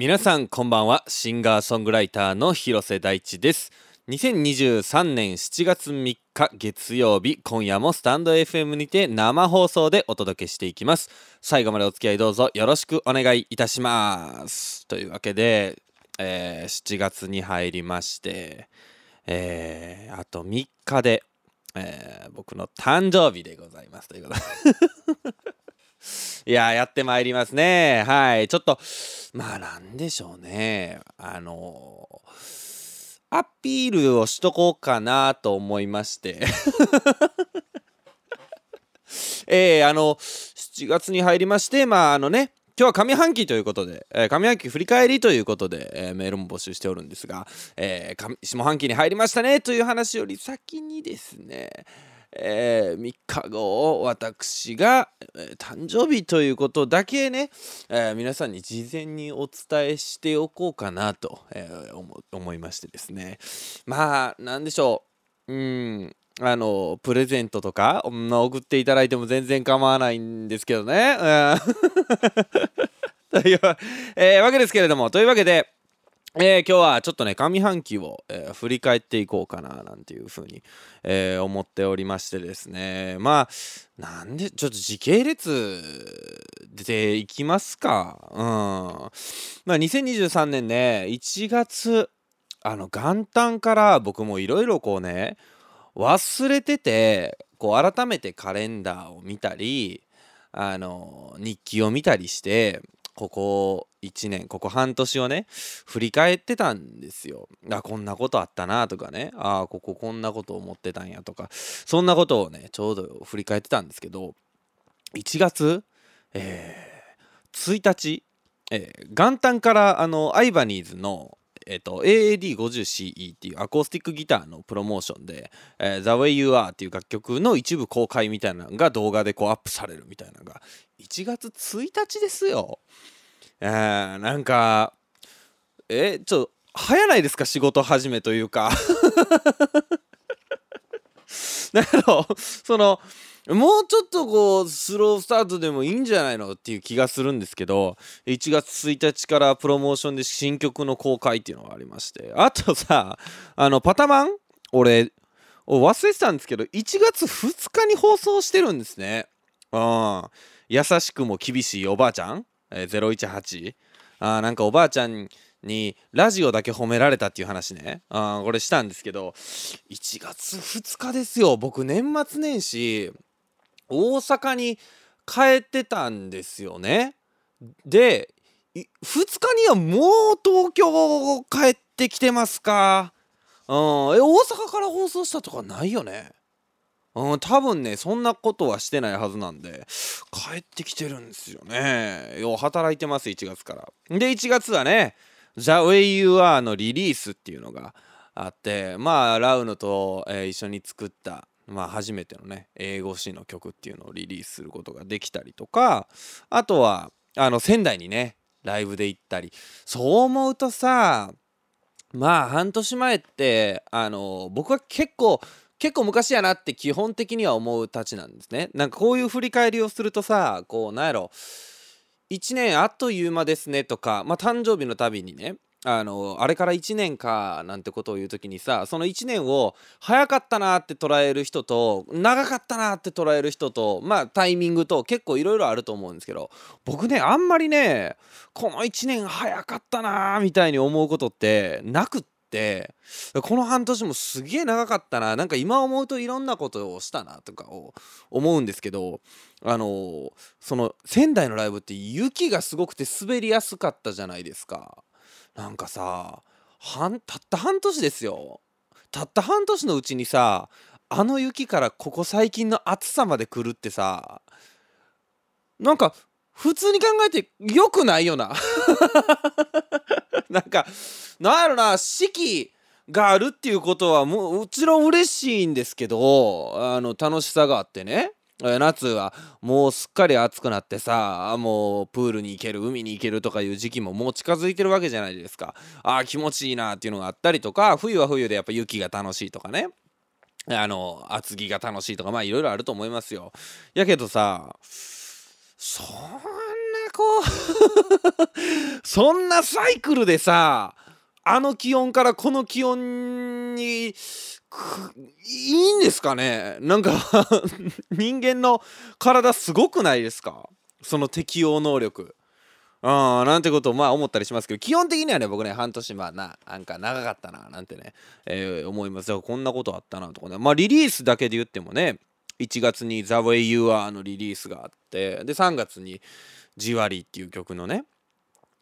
皆さんこんばんは。シンガーソングライターの広瀬大地です。2023年7月3日月曜日今夜もスタンド FM にて生放送でお届けしていきます。最後までお付き合いどうぞよろしくお願いいたします。というわけで、えー、7月に入りましてえー、あと3日で、えー、僕の誕生日でございます。ということで。いややってまいりますね。はい。ちょっとまあなんでしょうね。あのアピールをしとこうかなと思いまして。えー、あの7月に入りましてまああのね今日は上半期ということで、えー、上半期振り返りということで、えー、メールも募集しておるんですが、えー、下半期に入りましたねという話より先にですね、えー、3日後私が、えー、誕生日ということだけね、えー、皆さんに事前にお伝えしておこうかなと、え思いましてですね。まあ何でしょう。うんあのプレゼントとか送っていただいても全然構わないんですけどね。という、わけですけれども。というわけでえー、今日はちょっとね上半期を、えー、振り返っていこうかななんていうふうに、えー、思っておりましてですね。まあなんでちょっと時系列でいきますか。うん。まあ2023年ね1月あの元旦から僕もいろいろこうね忘れててこう改めてカレンダーを見たりあの日記を見たりしてここ1年ここ半年をね振り返ってたんですよ。あこんなことあったなとかねああこここんなこと思ってたんやとかそんなことをねちょうど振り返ってたんですけど1月、えー、1日、えー、元旦からあのアイバニーズのえー、AAD50CE っていうアコースティックギターのプロモーションで、えー、The Way You Are っていう楽曲の一部公開みたいなのが動画でこうアップされるみたいなのが1月1日ですよ。えー、なんかえちょっと早ないですか？仕事始めというか。だけどそのもうちょっとこうスロースタートでもいいんじゃないの？っていう気がするんですけど1月1日からプロモーションで新曲の公開っていうのがありまして。あとさあのパタマン？俺忘れてたんですけど1月2日に放送してるんですね。うん。優しくも厳しいおばあちゃん、えー、018あなんかおばあちゃんにラジオだけ褒められたっていう話ね。あこれしたんですけど1月2日ですよ。僕年末年始大阪に帰ってたんですよね。で2日にはもう東京帰ってきてますか？うんえ大阪から放送したとかないよね？うん、多分ねそんなことはしてないはずなんで帰ってきてるんですよね。よう働いてます1月から。で1月はね The Way You Are のリリースっていうのがあってまあラウノと、えー、一緒に作ったまあ初めてのね英語詞の曲っていうのをリリースすることができたりとかあとはあの仙台にねライブで行ったり。そう思うとさまあ半年前ってあの僕は結構結構昔やなって基本的には思うたちなんですね。なんかこういう振り返りをするとさこうなんやろ1年あっという間ですねとかまあ誕生日のたびにねあのあれから1年かなんてことを言う時にさその1年を早かったなって捉える人と長かったなって捉える人とまあタイミングと結構いろいろあると思うんですけど僕ねあんまりねこの1年早かったなみたいに思うことってなくって。この半年もすげえ長かったななんか今思うといろんなことをしたなとかを思うんですけどあのその仙台のライブって雪がすごくて滑りやすかったじゃないですか。なんかさたった半年ですよ。たった半年のうちにさあの雪からここ最近の暑さまで来るってさなんか普通に考えてよくないよな。なんかなんやろな四季があるっていうことはももちろん嬉しいんですけどあの楽しさがあってね。夏はもうすっかり暑くなってさもうプールに行ける海に行けるとかいう時期ももう近づいてるわけじゃないですか。あー気持ちいいなっていうのがあったりとか冬は冬でやっぱ雪が楽しいとかね。あの厚着が楽しいとかまあいろいろあると思いますよ。やけどさそんなこう そんなサイクルでさあの気温からこの気温にいいんですかね？なんか 人間の体すごくないですか？その適応能力。あなんてことをまあ思ったりしますけど基本的にはね僕ね半年まあななんか長かったななんてね、えー、思います。だからこんなことあったなとかね。まあリリースだけで言ってもね1月に「The Way You Are」のリリースがあってで3月に「じわり」っていう曲のね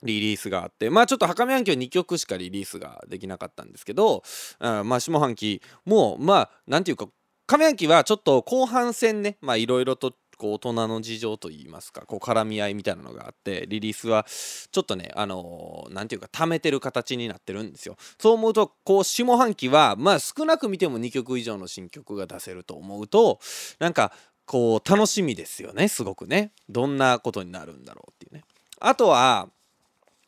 リリースがあってまあちょっと墓上半期は2曲しかリリースができなかったんですけど、うん、まあ下半期もまあなんていうか上半期はちょっと後半戦ねまあいろいろとこう大人の事情といいますかこう絡み合いみたいなのがあってリリースはちょっとねあの何、ー、て言うか貯めてる形になってるんですよ。そう思うとこう下半期はまあ少なく見ても2曲以上の新曲が出せると思うとなんかこう楽しみですよねすごくね。どんなことになるんだろうっていうね。あとは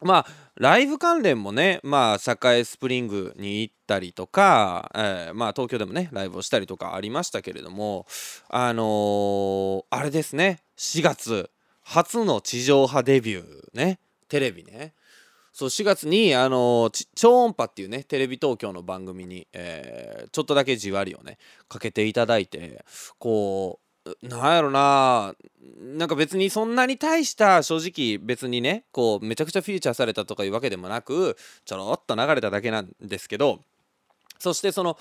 まあライブ関連もねまあ栄スプリングに行ったりとか、えー、まあ東京でもねライブをしたりとかありましたけれどもあのー、あれですね4月初の地上波デビューねテレビね。そう4月にあのー、超音波っていうねテレビ東京の番組に、えー、ちょっとだけじわりをねかけていただいてこうなんやろな。なんか別にそんなに大した正直別にねこうめちゃくちゃフィーチャーされたとかいうわけでもなくちょろっと流れただけなんですけどそしてその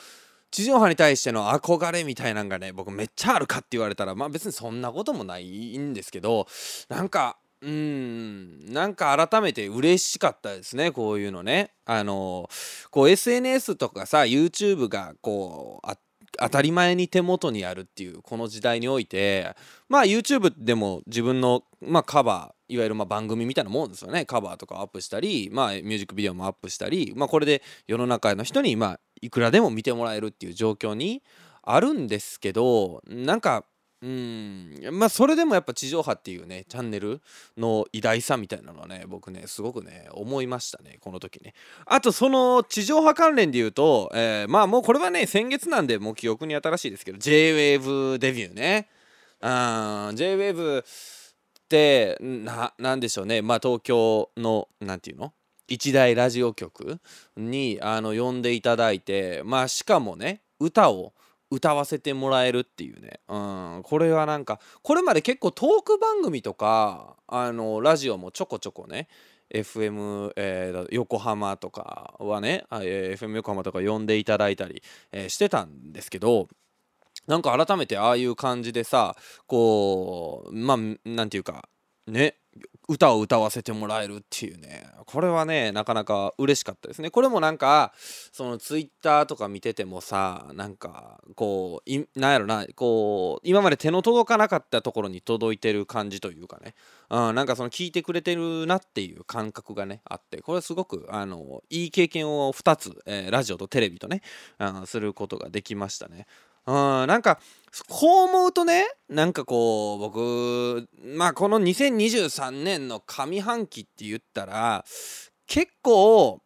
地上波に対しての憧れみたいなんがね僕めっちゃあるかって言われたらまあ別にそんなこともないんですけどなんかうんなんか改めて嬉しかったですねこういうのね。あのこう SNS とかさ YouTube がこうあって当たり前に手元にあるっていうこの時代においてまあ YouTube でも自分の、まあ、カバーいわゆるま番組みたいなもんですよね。カバーとかアップしたり、まあ、ミュージックビデオもアップしたり、まあ、これで世の中の人に、ま、いくらでも見てもらえるっていう状況にあるんですけどなんかうん。まあそれでもやっぱ地上波っていうねチャンネルの偉大さみたいなのはね僕ねすごくね思いましたねこの時ね。あとその地上波関連で言うと、えー、まあもうこれはね先月なんでもう記憶に新しいですけど JWAVE デビューね。あ JWAVE ってななんでしょうね。まあ東京の何て言うの？一大ラジオ局にあの呼んでいただいてまあしかもね歌を歌わせてもらえるっていうね、うん、これはなんかこれまで結構トーク番組とかあのラジオもちょこちょこね FM、えー、横浜とかはね、えー、FM 横浜とか呼んでいただいたり、えー、してたんですけどなんか改めてああいう感じでさこうまあなんていうかね歌を歌わせてもらえるっていうね。これはねなかなか嬉しかったですね。これもなんかそのツイッターとか見ててもさなんかこういなんやろなこう今まで手の届かなかったところに届いてる感じというかね、うん、なんかその聞いてくれてるなっていう感覚がねあって。これすごくあのいい経験を2つ、えー、ラジオとテレビとね、うん、することができましたね。うんなんかこう思うとねなんかこう僕まあこの2023年の上半期って言ったら結構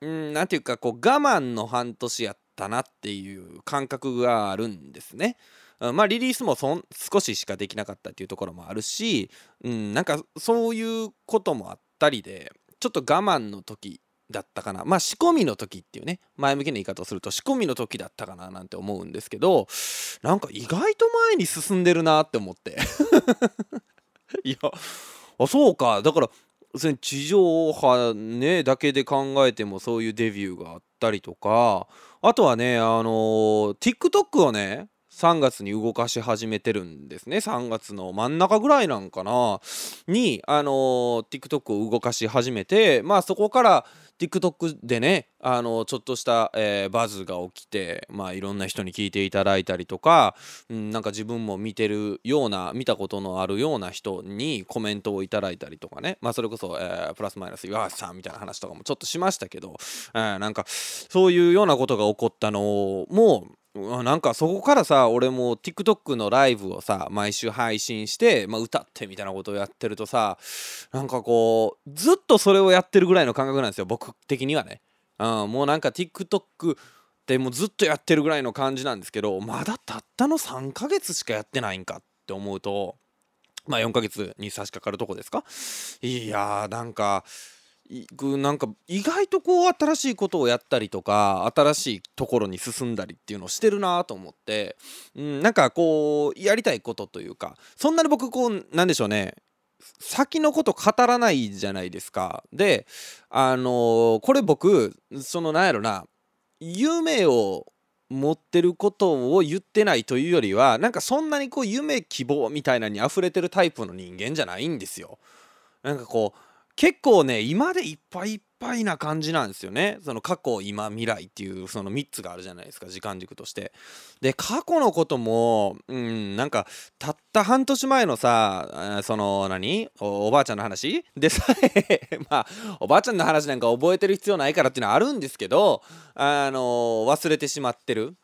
うんなんていうかこう我慢の半年やったなっていう感覚があるんですね。まあリリースもそん少ししかできなかったっていうところもあるし、うん、なんかそういうこともあったりでちょっと我慢の時だったかな。まあ仕込みの時っていうね。前向きな言い方をすると仕込みの時だったかななんて思うんですけどなんか意外と前に進んでるなって思って。いやあそうか。だから地上波ねだけで考えてもそういうデビューがあったりとか。あとはねあのー、TikTok をね3月に動かし始めてるんですね。3月の真ん中ぐらいなんかな。にあのー、TikTok を動かし始めてまあそこから TikTok でねあのちょっとした、えー、バズが起きてまあいろんな人に聞いていただいたりとか、うん、なんか自分も見てるような見たことのあるような人にコメントをいただいたりとかね。まあそれこそ、えー、プラスマイナス岩橋さんみたいな話とかもちょっとしましたけど、えー、なんかそういうようなことが起こったのもなんかそこからさ俺も TikTok のライブをさ毎週配信して、まあ、歌ってみたいなことをやってるとさなんかこうずっとそれをやってるぐらいの感覚なんですよ僕的にはね、うん、もうなんか TikTok ってもうずっとやってるぐらいの感じなんですけどまだたったの3ヶ月しかやってないんかって思うとまあ4ヶ月に差し掛かるとこですか？いやーなんかなんか意外とこう新しいことをやったりとか新しいところに進んだりっていうのをしてるなと思って、うん、なんかこうやりたいことというかそんなに僕こうなんでしょうね先のこと語らないじゃないですか。であのー、これ僕そのなんやろな夢を持ってることを言ってないというよりはなんかそんなにこう夢希望みたいなに溢れてるタイプの人間じゃないんですよ。なんかこう結構ね今でいっぱいいっぱいな感じなんですよね。その過去今未来っていうその3つがあるじゃないですか時間軸として。で過去のこともうんなんかたった半年前のさその何？おばあちゃんの話？でさえ まあおばあちゃんの話なんか覚えてる必要ないからっていうのはあるんですけどあの忘れてしまってる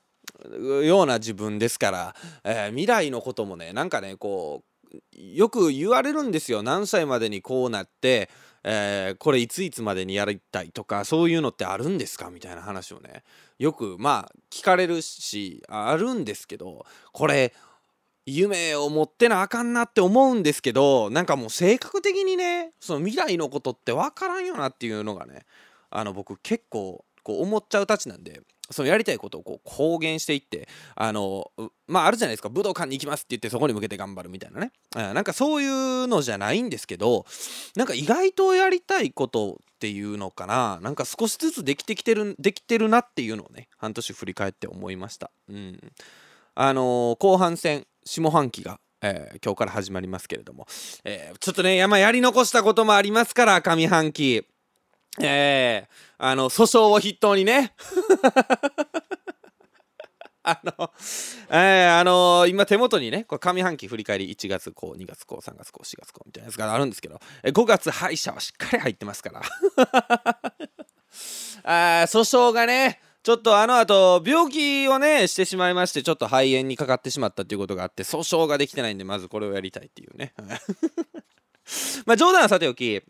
ような自分ですから、えー、未来のこともねなんかねこうよく言われるんですよ。何歳までにこうなって、えー、これいついつまでにやりたいとかそういうのってあるんですか？みたいな話をね。よくまあ聞かれるしあるんですけどこれ夢を持ってなあかんなって思うんですけどなんかもう性格的にねその未来のことって分からんよなっていうのがねあの僕結構こう思っちゃうたちなんで。そのやりたいことをこう公言していってあのまああるじゃないですか。武道館に行きますって言ってそこに向けて頑張るみたいなね。なんかそういうのじゃないんですけどなんか意外とやりたいことっていうのかな。なんか少しずつできてきてるできてるなっていうのをね半年振り返って思いました。うん。あのー、後半戦下半期がえー、今日から始まりますけれども、えー、ちょっとね、山やり残したこともありますから、上半期。えー、あの、訴訟を筆頭にね。あの、えー、あのー、今手元にね、これ上半期振り返り1月こう、2月こう、3月こう、4月こうみたいなやつがあるんですけど、え5月敗者はしっかり入ってますから。あ訴訟がね、ちょっとあの後病気をねしてしまいましてちょっと肺炎にかかってしまったっていうことがあって訴訟ができてないんでまずこれをやりたいっていうね まあ冗談はさておき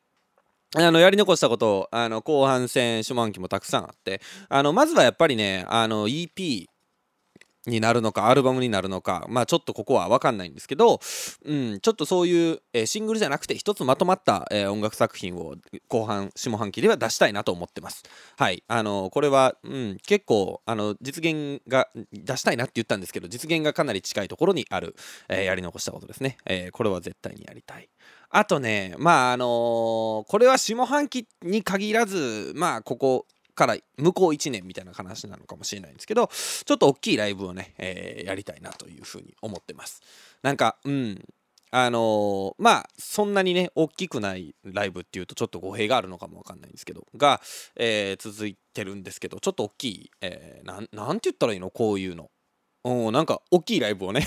あのやり残したことあの後半戦下半期もたくさんあってあのまずはやっぱりねあの EP になるのかアルバムになるのかまあちょっとここは分かんないんですけど、うん、ちょっとそういう、えー、シングルじゃなくて一つまとまった、えー、音楽作品を後半下半期では出したいなと思ってます。はい。あのこれは、うん、結構あの実現が出したいなって言ったんですけど実現がかなり近いところにある、えー、やり残したことですね、えこれは絶対にやりたい。あとね、まああのー、これは下半期に限らず、まあここから向こう1年みたいな話なのかもしれないんですけど、ちょっと大きいライブをね、えー、やりたいなというふうに思ってます。なんか、うん、あのー、まあそんなにね大きくないライブっていうとちょっと語弊があるのかもわかんないんですけどが、えー、続いてるんですけどちょっと大きい、えー、なんなんて言ったらいいの？こういうの。うんなんか大きいライブをね。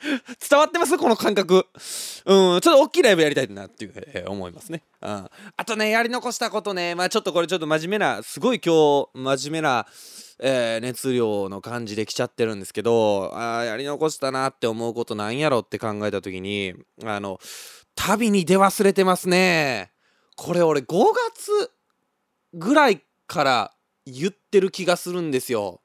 伝わってます？この感覚。うん、ちょっと大きいライブやりたいなっていう、えー、思いますね。うん。あとね、やり残したことね、まあちょっとこれちょっと真面目な、すごい今日、真面目な、えー、熱量の感じで来ちゃってるんですけど、あやり残したなって思うことなんやろって考えた時に、あの、旅に出忘れてますね。これ俺5月ぐらいから言ってる気がするんですよ。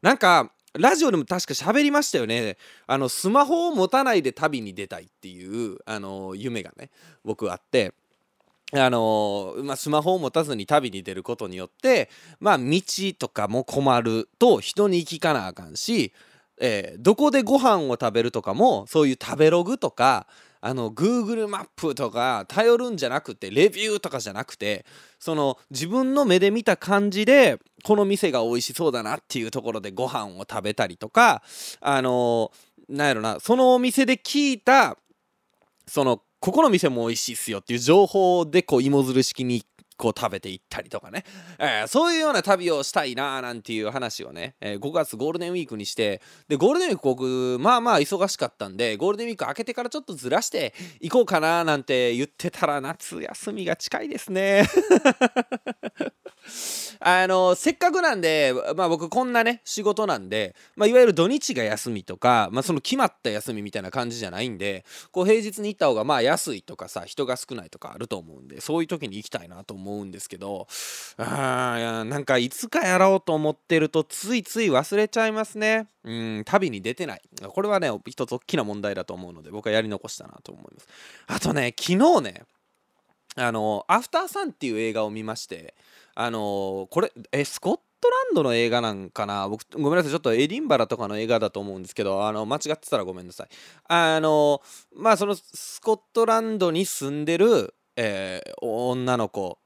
なんかラジオでも確か喋りましたよね。あの、スマホを持たないで旅に出たいっていう、あの、夢がね、僕あって、あのまあ、スマホを持たずに旅に出ることによって、まあ、道とかも困ると人に聞かなあかんし、えー、どこでご飯を食べるとかもそういう食べログとかあの Google マップとか頼るんじゃなくてレビューとかじゃなくてその自分の目で見た感じでこの店が美味しそうだなっていうところでご飯を食べたりとかあのなんやろなそのお店で聞いたそのここの店も美味しいっすよっていう情報でこう芋づる式にこう食べていったりとかね、えー、そういうような旅をしたいなーなんていう話をね、えー、5月ゴールデンウィークにしてでゴールデンウィーク僕まあまあ忙しかったんでゴールデンウィーク明けてからちょっとずらして行こうかななんて言ってたら夏休みが近いですね。あのせっかくなんで、まあ、僕こんなね仕事なんで、まあ、いわゆる土日が休みとか、まあ、その決まった休みみたいな感じじゃないんでこう平日に行った方がまあ安いとかさ人が少ないとかあると思うんでそういう時に行きたいなと思うんですけどあなんかいつかやろうと思ってるとついつい忘れちゃいますね。うん旅に出てない。これはね一つ大きな問題だと思うので僕はやり残したなと思います。あとね昨日ねあの「アフターサン」っていう映画を見ましてあのこれえスコットランドの映画なんかな？僕ごめんなさいちょっとエディンバラとかの映画だと思うんですけどあの間違ってたらごめんなさい。あのまあそのスコットランドに住んでる、えー、女の子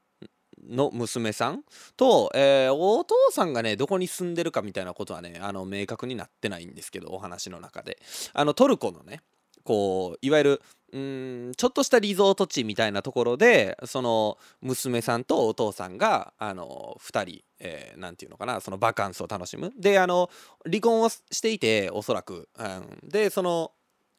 の娘さんと、えー、お父さんがねどこに住んでるかみたいなことはねあの明確になってないんですけどお話の中で。あのトルコのねこういわゆるうんちょっとしたリゾート地みたいなところでその娘さんとお父さんがあの2人、えー、て言うのかなそのバカンスを楽しむ。であの離婚をしていておそらく、うん、でその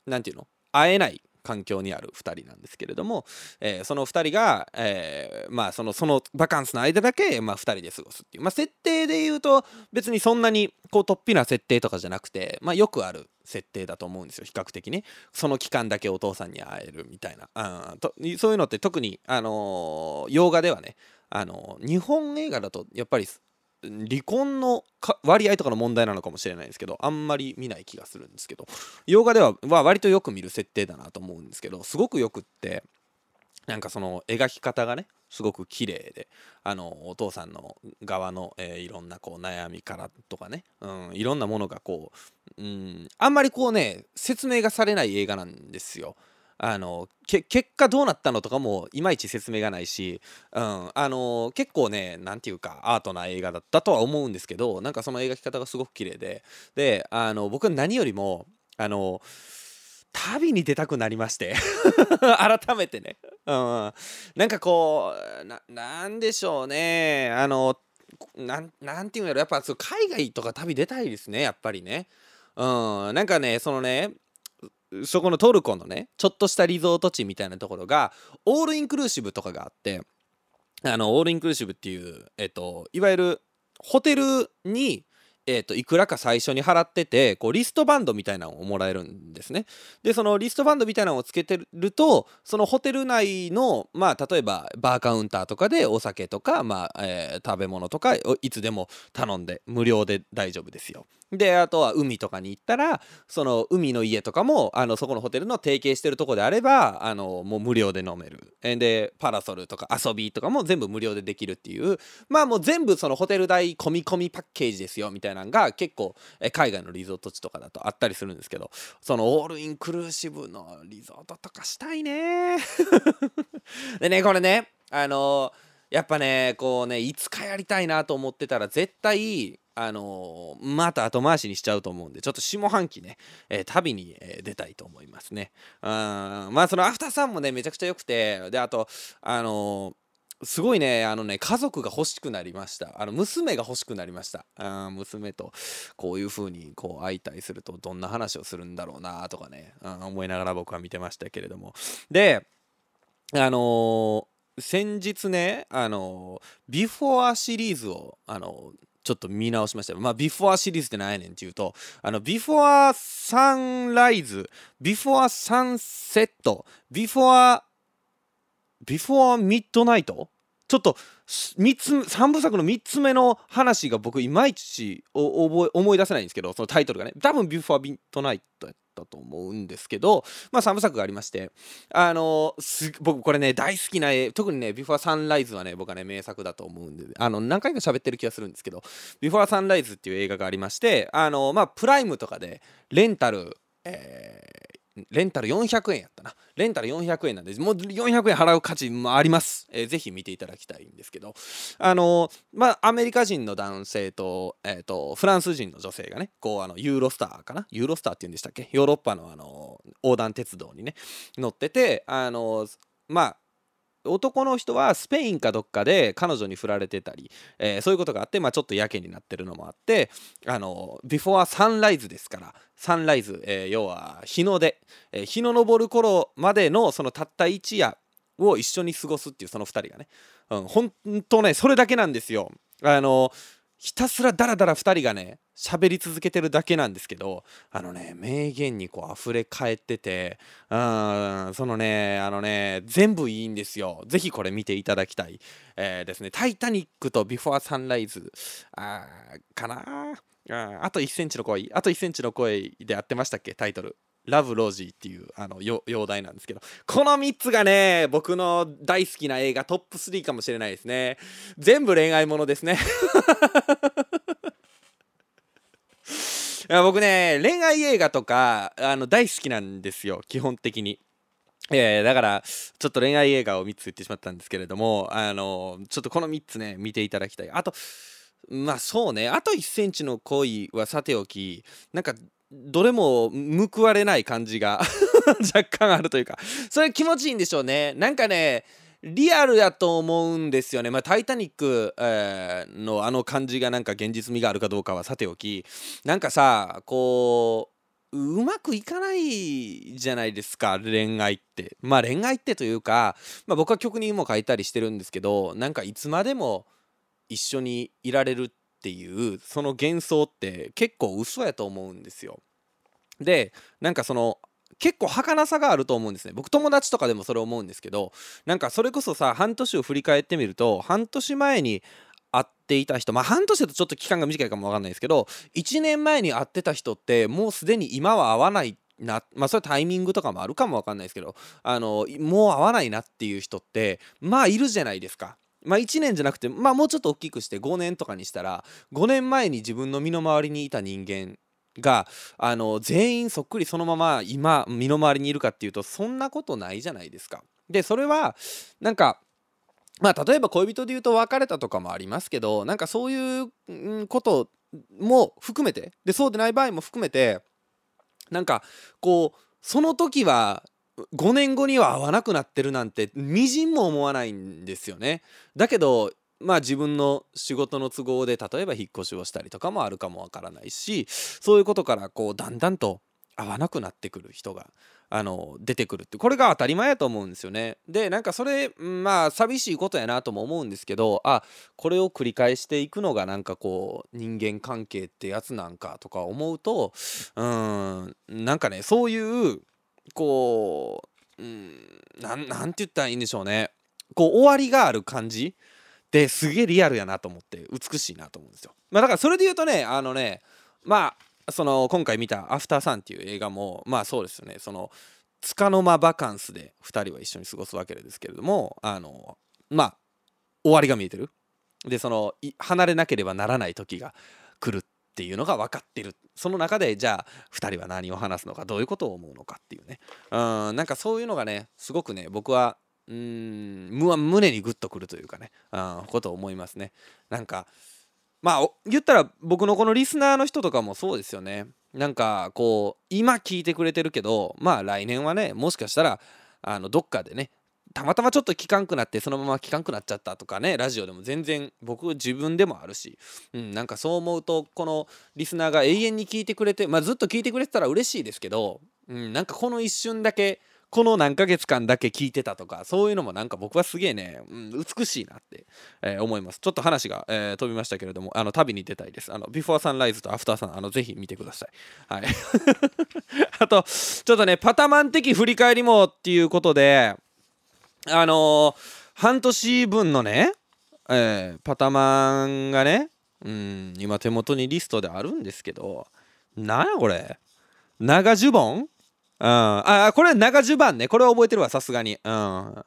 何て言うの？会えない環境にある2人なんですけれども、えー、その2人が、えー、まあそのそのバカンスの間だけ、まあ、2人で過ごすっていう、まあ、設定で言うと別にそんなにこう突飛な設定とかじゃなくて、まあ、よくある設定だと思うんですよ比較的ね。その期間だけお父さんに会えるみたいな、うん、とそういうのって特に、あのー、洋画ではね、あのー、日本映画だとやっぱり離婚の割合とかの問題なのかもしれないんですけどあんまり見ない気がするんですけど洋画では、まあ、割とよく見る設定だなと思うんですけどすごくよくってなんかその描き方がねすごく綺麗であのお父さんの側の、えー、いろんなこう悩みからとかね、うん、いろんなものがこう、うん、あんまりこうね説明がされない映画なんですよ。あの結果どうなったのとかもいまいち説明がないし、うん、あの結構ね何て言うかアートな映画だったとは思うんですけどなんかその描き方がすごく綺麗で。であの僕は何よりもあの旅に出たくなりまして。改めてね、うん、なんかこうなんでしょうね。あのななんていうんやろ。やっぱ海外とか旅出たいですねやっぱりね。うんなんかねそのねそこのトルコのねちょっとしたリゾート地みたいなところがオールインクルーシブとかがあってあのオールインクルーシブっていう、えっと、いわゆるホテルにえーと、いくらか最初に払っててこうリストバンドみたいなのをもらえるんですね。でそのリストバンドみたいなのをつけてるとそのホテル内のまあ例えばバーカウンターとかでお酒とか、まあえー、食べ物とかいつでも頼んで無料で大丈夫ですよ。であとは海とかに行ったらその海の家とかもあのそこのホテルの提携してるとこであればあのもう無料で飲める。でパラソルとか遊びとかも全部無料でできるっていう。まあもう全部そのホテル代込み込みパッケージですよみたいなのが結構海外のリゾート地とかだとあったりするんですけどそのオールインクルーシブのリゾートとかしたいね。でねこれねあのやっぱねこうねいつかやりたいなと思ってたら絶対あのー、また後回しにしちゃうと思うんで、ちょっと下半期ね、えー、旅に、えー、出たいと思いますね。うん、まあそのアフターさんもね、めちゃくちゃ良くて、で、あと、あのすごいね、あのね、家族が欲しくなりました。あの、娘が欲しくなりました。あ娘と、こういう風に、こう、会いたいすると、どんな話をするんだろうな、とかね、思いながら僕は見てましたけれども。で、あの先日ね、あのビフォアシリーズを、あのちょっと見直しました。まあ、ビフォアシリーズって何やねんっていうと、あの、ビフォアサンライズ、ビフォアサンセット、ビフォア、ビフォアミッドナイトちょっと3つ3部作の3つ目の話が僕いまいち思い出せないんですけどそのタイトルがね多分ビフォアミッドナイトやったと思うんですけど、まあ、3部作がありましてあの僕これね大好きな絵特にね「ビフォーサンライズ」はね僕はね名作だと思うんであの何回か喋ってる気がするんですけど「ビフォーサンライズ」っていう映画がありましてあのまあプライムとかでレンタルえー、レンタル400円やったな。レンタル400円なんで、もう400円払う価値もあります。えー、ぜひ見ていただきたいんですけど、あのー、まあ、アメリカ人の男性と、えっ、ー、と、フランス人の女性がね、こう、あの、ユーロスターかな？ユーロスターって言うんでしたっけ？ヨーロッパの、あの横断鉄道にね、乗ってて、あのまあ、男の人はスペインかどっかで彼女に振られてたり、えー、そういうことがあって、まあ、ちょっとやけになってるのもあってあのビフォアサンライズですからサンライズ、えー、要は日の出、えー、日の昇る頃までのそのたった一夜を一緒に過ごすっていうその2人がね、うん、ほんとねそれだけなんですよ。あのひたすらダラダラ2人がね喋り続けてるだけなんですけどあのね名言にこう溢れ返っててうんそのねあのね全部いいんですよ。ぜひこれ見ていただきたい、えー、ですね「タイタニック」と「ビフォーサンライズ」あかなああと1センチの声あと1センチの声でやってましたっけタイトル。ラブ・ロジーっていうあの容体なんですけどこの3つがね僕の大好きな映画トップ3かもしれないですね。全部恋愛ものですね。いや僕ね恋愛映画とかあの大好きなんですよ基本的に。えー、だからちょっと恋愛映画を3つ言ってしまったんですけれどもあのちょっとこの3つね見ていただきたい。あとまあそうねあと1センチの恋はさておきなんかどれも報われない感じが 若干あるというかそれ気持ちいいんでしょうね。なんかねリアルやと思うんですよね。まあ、タイタニック、えー、のあの感じがなんか現実味があるかどうかはさておき。なんかさこううまくいかないじゃないですか恋愛って。まあ恋愛ってというか、まあ、僕は曲にも書いたりしてるんですけどなんかいつまでも一緒にいられるってていうその幻想って結構嘘やと思うんですよ。でなんかその結構儚さがあると思うんですね僕友達とかでもそれ思うんですけどなんかそれこそさ半年を振り返ってみると半年前に会っていた人まあ半年だとちょっと期間が短いかもわかんないですけど1年前に会ってた人ってもうすでに今は会わないなまあそれタイミングとかもあるかもわかんないですけどあのもう会わないなっていう人ってまあいるじゃないですか。まあ1年じゃなくてまあもうちょっと大きくして5年とかにしたら5年前に自分の身の回りにいた人間があの全員そっくりそのまま今身の回りにいるかっていうとそんなことないじゃないですか。でそれはなんかまあ例えば恋人で言うと別れたとかもありますけどなんかそういうことも含めてでそうでない場合も含めてなんかこうその時は5年後には会わなくなってるなんてみじんも思わないんですよね。だけどまあ自分の仕事の都合で例えば引っ越しをしたりとかもあるかもわからないしそういうことからこうだんだんと会わなくなってくる人があの出てくるってこれが当たり前やと思うんですよね。でなんかそれまあ寂しいことやなとも思うんですけどあこれを繰り返していくのがなんかこう人間関係ってやつなんかとか思うとうんなんかねそういうこう、うん、なんなんて言ったらいいんでしょうね。こう終わりがある感じですげえリアルやなと思って美しいなと思うんですよ。まあ、だからそれで言うとねあのねまあその今回見た「アフターサン」っていう映画もまあそうですよね。その束の間バカンスで2人は一緒に過ごすわけですけれどもあのまあ終わりが見えてる。でその離れなければならない時が来るっていうのが分かってる。その中でじゃあ2人は何を話すのかどういうことを思うのかっていうね。うんなんかそういうのがねすごくね僕はうん胸にグッとくるというかねあことを思いますね。なんかまあ言ったら僕のこのリスナーの人とかもそうですよね。なんかこう今聞いてくれてるけどまあ来年はねもしかしたらあのどっかでねたまたまちょっと聞かんくなってそのまま聞かんくなっちゃったとかねラジオでも全然僕自分でもあるし、うん、なんかそう思うとこのリスナーが永遠に聞いてくれてまあずっと聞いてくれてたら嬉しいですけど、うん、なんかこの一瞬だけこの何ヶ月間だけ聞いてたとかそういうのもなんか僕はすげえね、うん、美しいなって、えー、思います。ちょっと話が、えー、飛びましたけれどもあの旅に出たいです。あのビフォーサンライズとアフターサンあのぜひ見てください。はい。あとちょっとねパタマン的振り返りもっていうことであのー、半年分のね、えー、パタマンがねうん今手元にリストであるんですけどなんやこれ？長ジュボンうん。あ、これ長襦袢ね。これは覚えてるわ、さすがに。うん。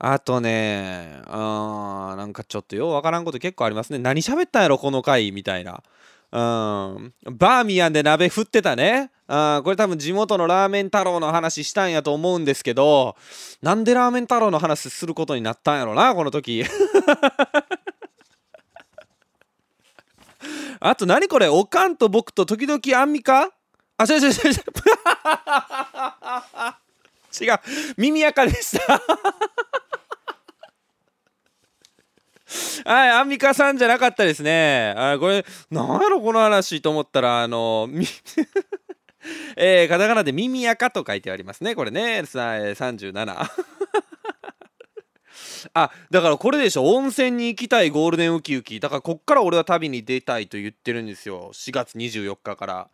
あとね、うん、なんかちょっとようわからんこと結構ありますね。何喋ったんやろ、この回？みたいな。うん。バーミヤンで鍋振ってたね。うん、これ多分地元のラーメン太郎の話したんやと思うんですけど、なんでラーメン太郎の話することになったんやろな、この時。あと何これおかんと僕と時々アンミカ？あ、違う違う違う違う。違う。耳垢でしたはい、アンミカさんじゃなかったですね。あこれ、なんやろ、この話と思ったら、あの、えー、カタカナで耳垢と書いてありますね。これね、37。あだからこれでしょ温泉に行きたいゴールデンウキウキだからこっから俺は旅に出たいと言ってるんですよ4月24日から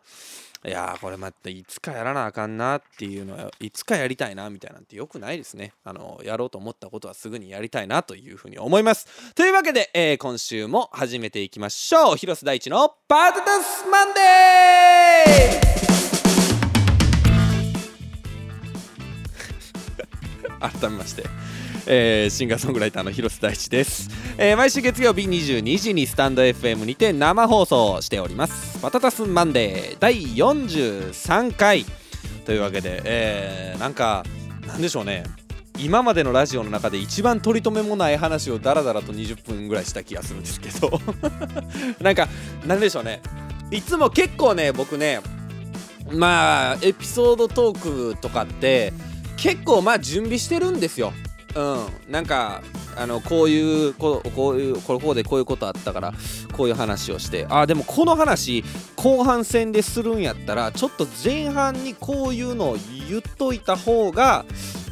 いやーこれまたいつかやらなあかんなっていうのはいつかやりたいなみたいなんてよくないですね。あのやろうと思ったことはすぐにやりたいなというふうに思います。というわけで、えー、今週も始めていきましょう。広瀬大地のパートタスマンデー。改めまして。えー、シンガーソングライターの広瀬大地です、えー、毎週月曜日22時にスタンド FM にて生放送しております。パタタスマンデー第43回というわけで、えー、なんかなんでしょうね。今までのラジオの中で一番取り留めもない話をダラダラと20分ぐらいした気がするんですけど。なんかなんでしょうね。いつも結構ね僕ねまあエピソードトークとかって結構まあ準備してるんですよ。うん。なんかあのこういうここういうこれこうでこういうことあったからこういう話をして。あでもこの話後半戦でするんやったらちょっと前半にこういうのを言っといた方が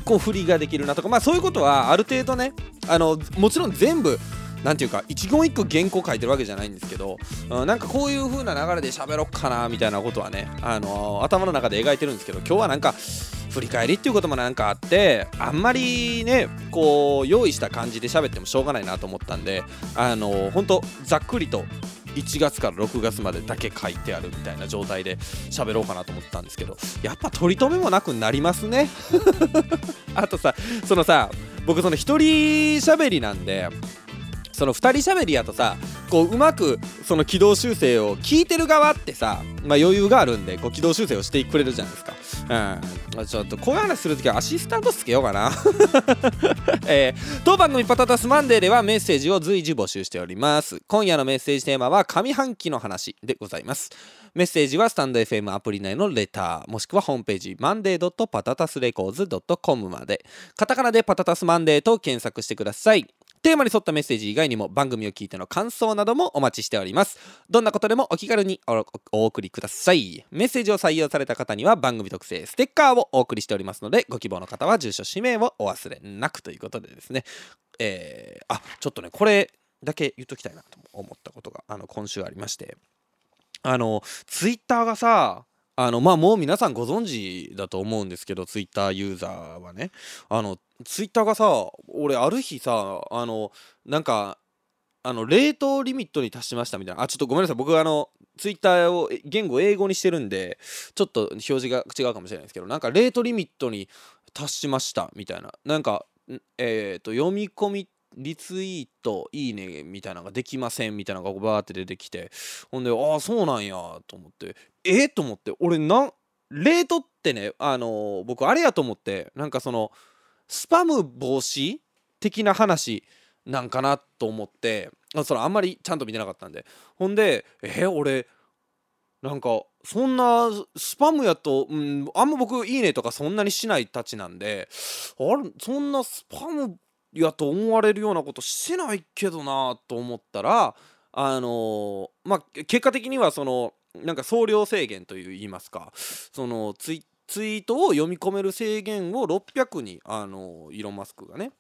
こう振りができるなとか。まあそういうことはある程度ねあのもちろん全部なんていうか一言一句原稿書いてるわけじゃないんですけど、うん、なんかこういう風な流れで喋ろっかなみたいなことはね、あのー、頭の中で描いてるんですけど今日はなんか振り返りっていうこともなんかあってあんまりねこう用意した感じで喋ってもしょうがないなと思ったんであのほんとざっくりと1月から6月までだけ書いてあるみたいな状態で喋ろうかなと思ったんですけどやっぱ取り留めもなくなりますね。あとさそのさ僕その一人喋りなんでその2人喋りやとさこううまくその軌道修正を聞いてる側ってさ、まあ、余裕があるんでこう軌道修正をしてくれるじゃないですか。うん、ちょっとこういう話するときはアシスタントつけようかな。えー、当番組パタタスマンデーではメッセージを随時募集しております。今夜のメッセージテーマは上半期の話でございます。メッセージはスタンド FM アプリ内のレター、もしくはホームページ、マンデーパタタスレコーズ .com まで、カタカナでパタタスマンデーと検索してください。テーマに沿ったメッセージ以外にも番組を聞いての感想などもお待ちしております。どんなことでもお気軽にお送りください。メッセージを採用された方には番組特製ステッカーをお送りしておりますので、ご希望の方は住所、氏名をお忘れなくということでですね、えー、あ、ちょっとね、これだけ言っときたいなと思ったことが、あの、今週ありまして、あの、ツイッターがさ、あのまあもう皆さんご存知だと思うんですけどツイッターユーザーはね。あのツイッターがさ俺ある日さあのなんかあの冷凍リミットに達しましたみたいな。あちょっとごめんなさい。僕あのツイッターを言語英語にしてるんでちょっと表示が違うかもしれないですけどなんかレートリミットに達しましたみたいな。なんかえっ、ー、と読み込みリツイートいいねみたいなのができませんみたいなのがバーって出てきて。ほんでああそうなんやと思って。えと思って俺なレートってねあのー、僕あれやと思ってなんかそのスパム防止的な話なんかなと思ってそれあんまりちゃんと見てなかったんで。ほんでえ俺なんかそんなスパムやと、うん、あんま僕いいねとかそんなにしないたちなんであれそんなスパムやと思われるようなことしてないけどなと思ったらあのー、まあ結果的にはそのなんか総量制限といいますかそのツイツイートを読み込める制限を600にあのイーロン・マスクがね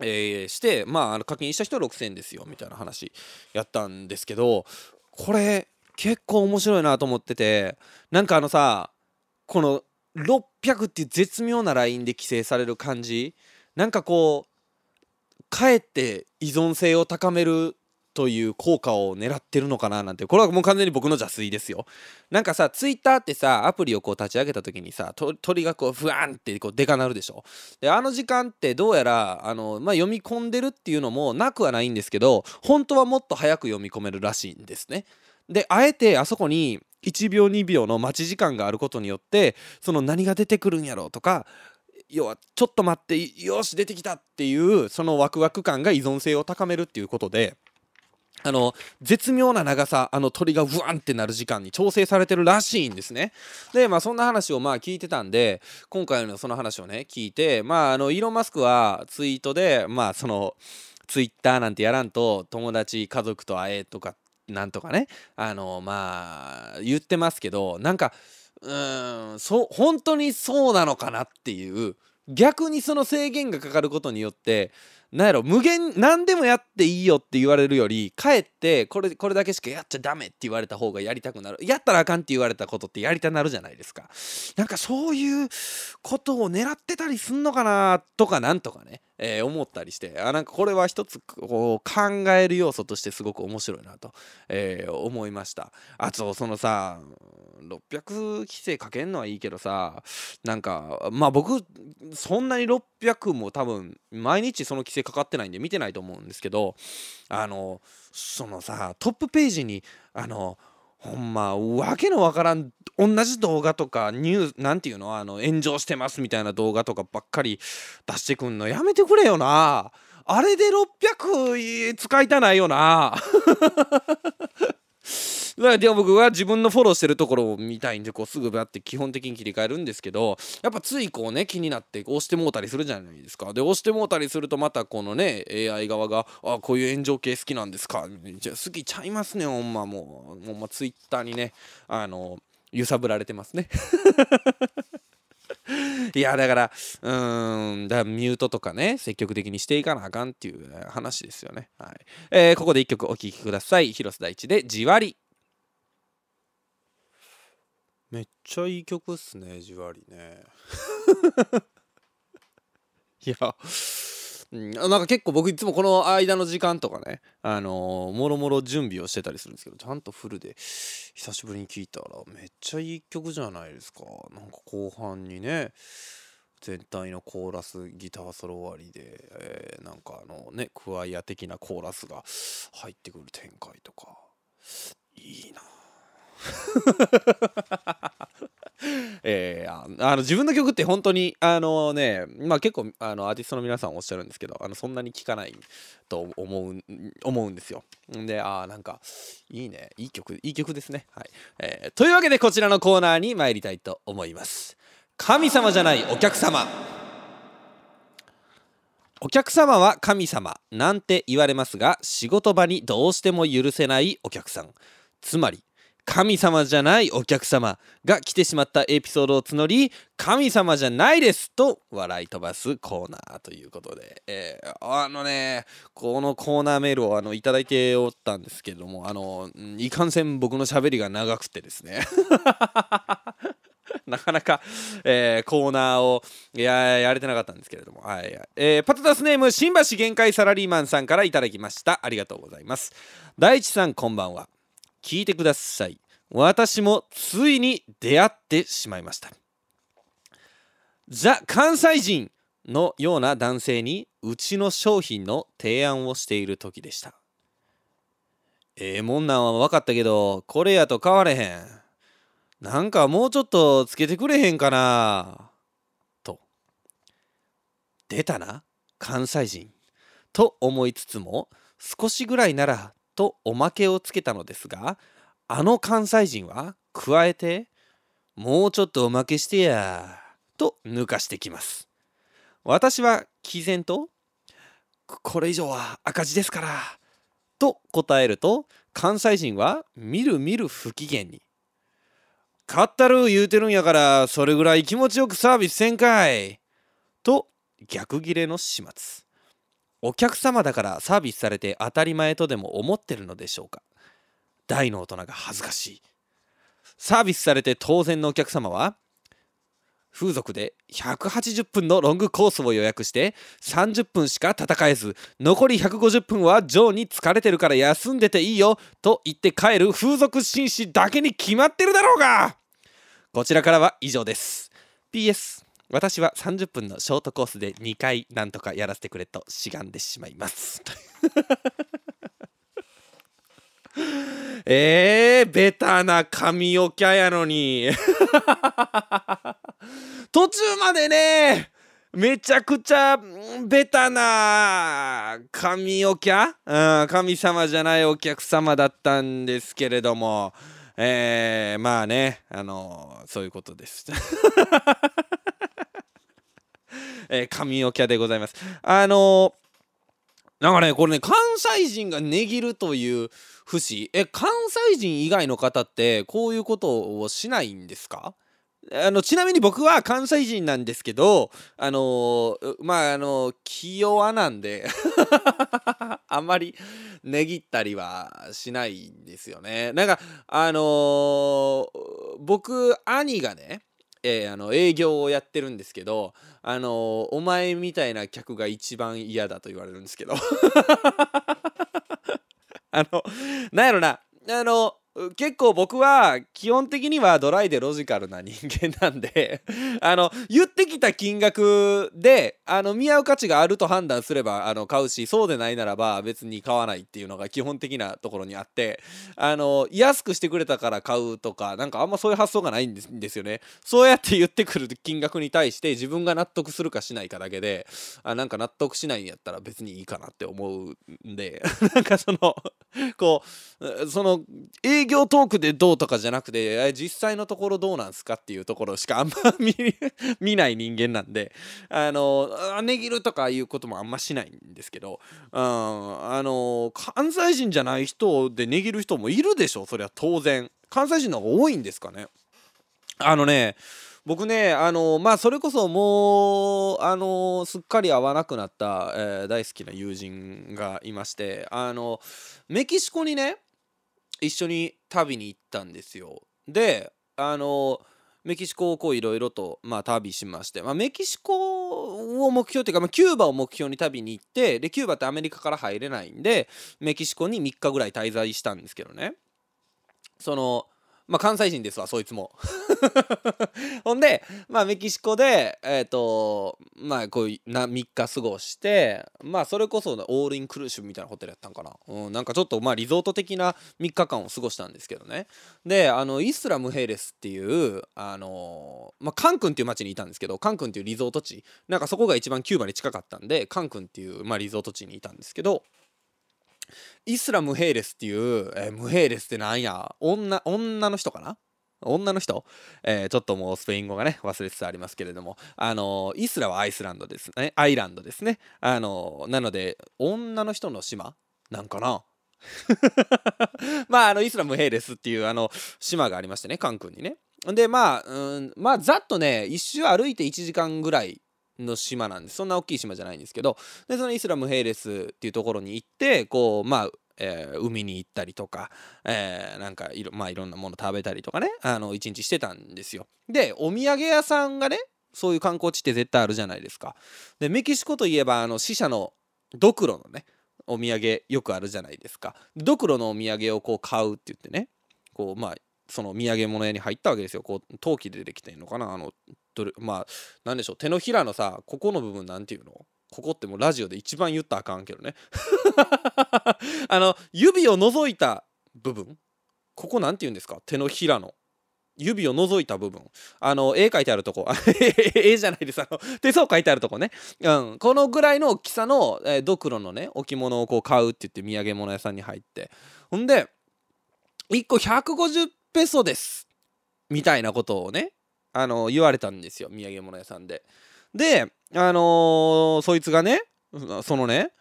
えー、してまあ課金した人は6000ですよみたいな話やったんですけどこれ結構面白いなと思っててなんかあのさこの600っていう絶妙なラインで規制される感じなんかこうかえって依存性を高めるという効果を狙ってるのかななんてこれはもう完全に僕の邪推ですよ。なんかさツイッターってさアプリをこう立ち上げた時にさ鳥がこうふわんってこうでかなるでしょ。であの時間ってどうやらあの、まあ、読み込んでるっていうのもなくはないんですけど本当はもっと早く読み込めるらしいんですね。であえてあそこに1秒2秒の待ち時間があることによってその何が出てくるんやろうとか要はちょっと待ってよし出てきたっていうそのワクワク感が依存性を高めるっていうことであの絶妙な長さあの鳥がブワンってなる時間に調整されてるらしいんですね。でまあそんな話をまあ聞いてたんで今回のその話をね聞いてまああのイーロン・マスクはツイートでまあそのツイッターなんてやらんと友達家族と会えとかなんとかねあのまあ言ってますけどなんかうんそ本当にそうなのかなっていう逆にその制限がかかることによってなんやろ無限何でもやっていいよって言われるよりかえってこれこれだけしかやっちゃダメって言われた方がやりたくなる。やったらあかんって言われたことってやりたなるじゃないですか。なんかそういうことを狙ってたりすんのかなとかなんとかね、えー、思ったりしてあなんかこれは一つこう考える要素としてすごく面白いなと、えー、思いました。あとそのさ600規制かけんのはいいけどさなんかまあ僕そんなに600も多分毎日その規制かかってないんで見てないと思うんですけどあのそのさトップページにあのほんまわけのわからん同じ動画とかニューなんていうのあの炎上してますみたいな動画とかばっかり出してくんのやめてくれよな。あれで600使いたないよな。だからでも僕は自分のフォローしてるところを見たいんでこうすぐバって基本的に切り替えるんですけどやっぱついこうね気になって押してもうたりするじゃないですか。で押してもうたりするとまたこのね AI 側が「あこういう炎上系好きなんですか」じゃ好きちゃいますねほんまもう。ほんまツイッターにねあの揺さぶられてますね。いやだからうーんだからミュートとかね積極的にしていかなあかんっていう話ですよね。はい、えー、ここで一曲お聴きください。広瀬大地で「じわり」めっちゃいい曲っすねじわりね。いや、なんか結構僕いつもこの間の時間とかねあのー、もろもろ準備をしてたりするんですけどちゃんとフルで久しぶりに聴いたらめっちゃいい曲じゃないですか。なんか後半にね全体のコーラスギターソロ終わりで、えー、なんかあのねクワイア的なコーラスが入ってくる展開とかいいなえー、あの自分の曲って本当にあのねまあ結構あのアーティストの皆さんおっしゃるんですけどあのそんなに聴かないと思う思うんですよ。でああなんかいいね。いい曲いい曲ですね。はい、えー、というわけでこちらのコーナーに参りたいと思います。神様じゃないお客様。お客様は神様なんて言われますが仕事場にどうしても許せないお客さん。つまり神様じゃないお客様が来てしまったエピソードを募り神様じゃないですと笑い飛ばすコーナーということで、えー、あのねこのコーナーメールをあのいただいておったんですけれどもあのいかんせん僕のしゃべりが長くてですね。なかなか、えー、コーナーをややれてなかったんですけれども、はいえー、パタタスネーム新橋限界サラリーマンさんからいただきました。ありがとうございます。大地さんこんばんは。聞いてください。私もついに出会ってしまいました。ザ・関西人のような男性にうちの商品の提案をしている時でした。ええー、もんなんは分かったけどこれやと変われへん。なんかもうちょっとつけてくれへんかな。と。出たな関西人。と思いつつも少しぐらいならとおまけをつけたのですがあの関西人は加えてもうちょっとおまけしてやと抜かしてきます。私は毅然とこれ以上は赤字ですからと答えると関西人はみるみる不機嫌に。買ったる言うてるんやからそれぐらい気持ちよくサービスせんかい。と逆ギレの始末。お客様だからサービスされて当たり前とでも思ってるのでしょうか？大の大人が恥ずかしい。サービスされて当然のお客様は風俗で180分のロングコースを予約して30分しか戦えず残り150分はジョーに疲れてるから休んでていいよと言って帰る風俗紳士だけに決まってるだろうが！こちらからは以上です。PS 私は30分のショートコースで2回なんとかやらせてくれとしがんでしまいます。えー、ベタな髪おきゃやのに。途中までねめちゃくちゃベタな神おきゃ、うん、神様じゃないお客様だったんですけれども。えー、まあねあのそういうことです。えー、神おきゃでございます。あのー、なんかね、これね、関西人が値切るという節、え、関西人以外の方ってこういうことをしないんですか？あのちなみに僕は関西人なんですけどあのー、まああの気弱なんで あんまり値切ったりはしないんですよね。なんかあのー、僕兄がねえー、あの営業をやってるんですけど、あのー、お前みたいな客が一番嫌だと言われるんですけど。あのなんやろなあの結構僕は基本的にはドライでロジカルな人間なんで あの言ってきた金額であの見合う価値があると判断すればあの買うしそうでないならば別に買わないっていうのが基本的なところにあってあの安くしてくれたから買うとかなんかあんまそういう発想がないんですよね。そうやって言ってくる金額に対して自分が納得するかしないかだけであなんか納得しないんやったら別にいいかなって思うんで なんかそのこうその営営業トークでどうとかじゃなくて実際のところどうなんすかっていうところしかあんま見 ない人間なんであの値切るとかいうこともあんましないんですけど、うん、あの関西人じゃない人で値切る人もいるでしょそれは当然。関西人の方が多いんですかね。あのね僕ねあのまあそれこそもうあのすっかり会わなくなった、えー、大好きな友人がいましてあのメキシコにね一緒に旅に行ったんですよ。であのメキシコをこういろいろと、まあ、旅しまして、まあ、メキシコを目標というか、まあ、キューバを目標に旅に行ってでキューバってアメリカから入れないんでメキシコに3日ぐらい滞在したんですけどね。そのまあ関西人ですわそいつも。ほんでまあメキシコでえっ、ー、とまあこうな3日過ごしてまあそれこそオールインクルーシブみたいなホテルやったんかな、うん、なんかちょっとまあリゾート的な3日間を過ごしたんですけどね。であのイスラムヘイレスっていうあのまあカンクンっていう街にいたんですけどカンクンっていうリゾート地。なんかそこが一番キューバに近かったんでカンクンっていう、まあ、リゾート地にいたんですけどイスラムヘイレスっていう、えー、ムヘイレスってなんや？女女の人かな？女の人、えー、ちょっともうスペイン語がね忘れつつありますけれども。あのイスラはアイスランドですね。アイランドですね。あのなので女の人の島？なんかな？まああのイスラムヘイレスっていうあの島がありましてねカンクンにね。でまあうんまあざっとね一周歩いて1時間ぐらいの島なんです。そんな大きい島じゃないんですけどでそのイスラムヘイレスっていうところに行ってこうまあえー、海に行ったりとか、えー、なんかいろ,、まあ、いろんなもの食べたりとかねあの一日してたんですよ。でお土産屋さんがねそういう観光地って絶対あるじゃないですか。でメキシコといえばあの死者のドクロのねお土産よくあるじゃないですか。ドクロのお土産をこう買うって言ってねこうまあその土産物屋に入ったわけですよ。こう陶器でできてんのかな。あのまあなんでしょう。手のひらのさここの部分なんていうの？ここってもうラジオで一番言ったらあかんけどね。あの指を除いた部分？ここなんて言うんですか？手のひらの。指を除いた部分。あの絵描いてあるとこ。絵じゃないです。あの手相書いてあるとこね、うん、このぐらいの大きさの、えー、ドクロのね置物をこう買うって言って土産物屋さんに入って。ほんで1個150ペソです。みたいなことをねあの言われたんですよ。土産物屋さんで。であのー、そいつがねそのね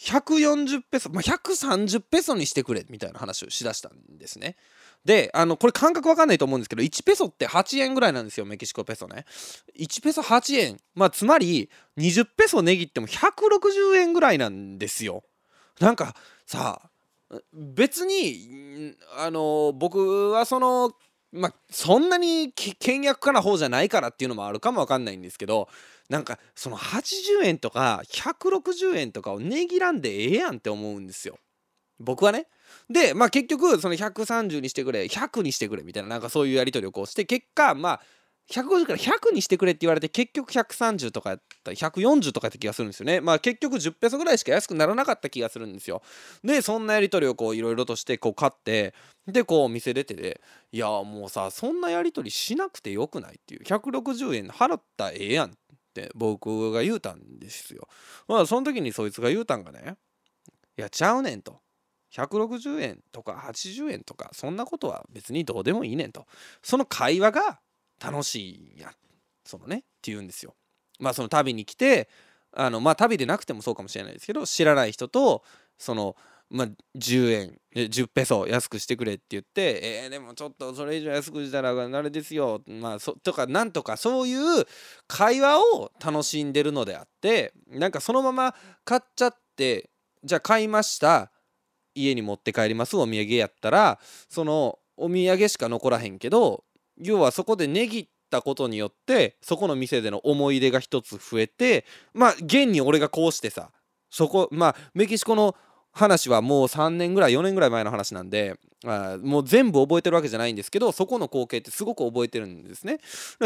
140ペソ、まあ、130ペソにしてくれみたいな話をしだしたんですね。であのこれ感覚わかんないと思うんですけど1ペソって8円ぐらいなんですよメキシコペソね。1ペソ8円。まあつまり20ペソ値切っても160円ぐらいなんですよ。なんかさ別にあの僕はそのまあそんなに倹約家な方じゃないからっていうのもあるかもわかんないんですけどなんかその80円とか160円とかを値切らんでええやんって思うんですよ。僕はね。でまあ結局その130にしてくれ100にしてくれみたいななんかそういうやり取りをこうして結果まあ150から100にしてくれって言われて結局130とかやった140とかやった気がするんですよね。まあ結局10ペソぐらいしか安くならなかった気がするんですよ。でそんなやり取りをこういろいろとしてこう買ってでこう店出てでいやもうさそんなやり取りしなくてよくないっていう。160円払ったらええやんって僕が言うたんですよ。まあその時にそいつが言うたんがねいやちゃうねんと。160円とか80円とかそんなことは別にどうでもいいねんと。その会話が楽しいやそのねって言うんですよ。まあその旅に来てあのまあ旅でなくてもそうかもしれないですけど知らない人とそのまあ、10円10ペソ安くしてくれって言ってえー、でもちょっとそれ以上安くしたらあれですよまあそとかなんとかそういう会話を楽しんでるのであってなんかそのまま買っちゃってじゃあ買いました家に持って帰りますお土産やったらそのお土産しか残らへんけど要はそこで値切ったことによってそこの店での思い出が一つ増えてまあ現に俺がこうしてさそこまあメキシコの話はもう3年ぐらい4年ぐらい前の話なんであもう全部覚えてるわけじゃないんですけどそこの光景ってすごく覚えてるんですね。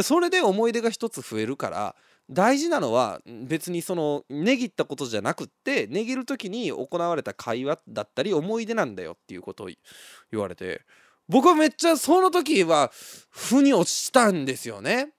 それで思い出が一つ増えるから大事なのは別にその値切ったことじゃなくって値切る時に行われた会話だったり思い出なんだよっていうことを言われて僕はめっちゃその時は腑に落ちたんですよね。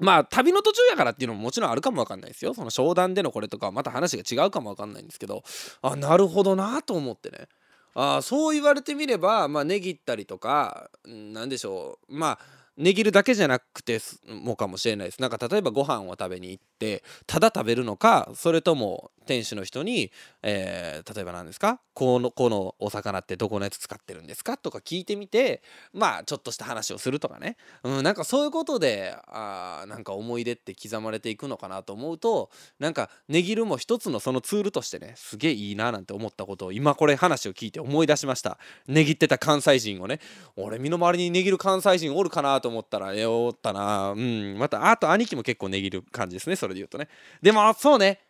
まあ旅の途中やからっていうのももちろんあるかもわかんないですよ。その商談でのこれとかはまた話が違うかもわかんないんですけどあなるほどなと思ってねあそう言われてみればまあ値切ったりとか何でしょうまあ値切るだけじゃなくてもかもしれないですなんか例えばご飯を食べに行ってただ食べるのかそれとも店主の人に、えー、例えば何ですか？このこのお魚ってどこのやつ使ってるんですか？とか聞いてみてまあちょっとした話をするとかね、うん、なんかそういうことであなんか思い出って刻まれていくのかなと思うとなんか値切るも一つのそのツールとしてねすげえいいななんて思ったことを今これ話を聞いて思い出しました。値切ってた関西人をね俺身の回りに値切る関西人おるかなと思ったらえおったな。うんまたあと兄貴も結構値切る感じですねそれで言うとね。でもそうね。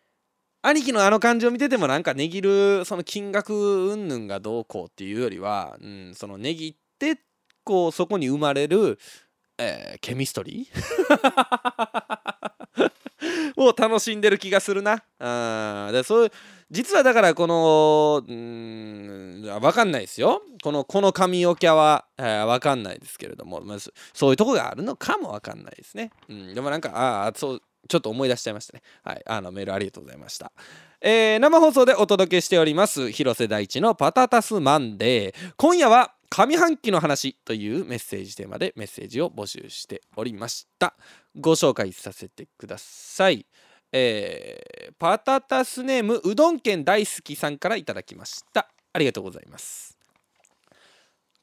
兄貴のあの感じを見ててもなんか値切るその金額云々がどうこうっていうよりは、うん、その値切ってこうそこに生まれる、えー、ケミストリー？を楽しんでる気がするな。あでそう実はだからこのうん分かんないですよ。このこの髪おきゃは、えー、分かんないですけれども、まあ、そういうとこがあるのかも分かんないですね。うん、でもなんかああそうちょっと思い出しちゃいましたね。はい、あのメールありがとうございました。えー、生放送でお届けしております広瀬大地のパタタスマンデー。今夜は上半期の話というメッセージテーマでメッセージを募集しておりました。ご紹介させてください。えー、パタタスネームうどん県大好きさんからいただきました。ありがとうございます。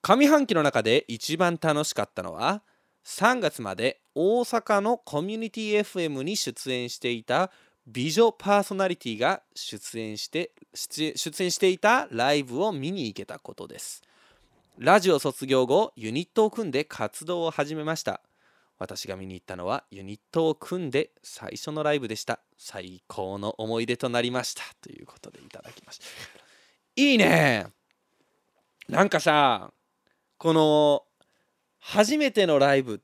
上半期の中で一番楽しかったのは3月まで大阪のコミュニティ FM に出演していた美女パーソナリティが出演して出演していたライブを見に行けたことです。ラジオ卒業後ユニットを組んで活動を始めました。私が見に行ったのはユニットを組んで最初のライブでした。最高の思い出となりました。ということでいただきました。いいね！なんかさこの初めてのライブ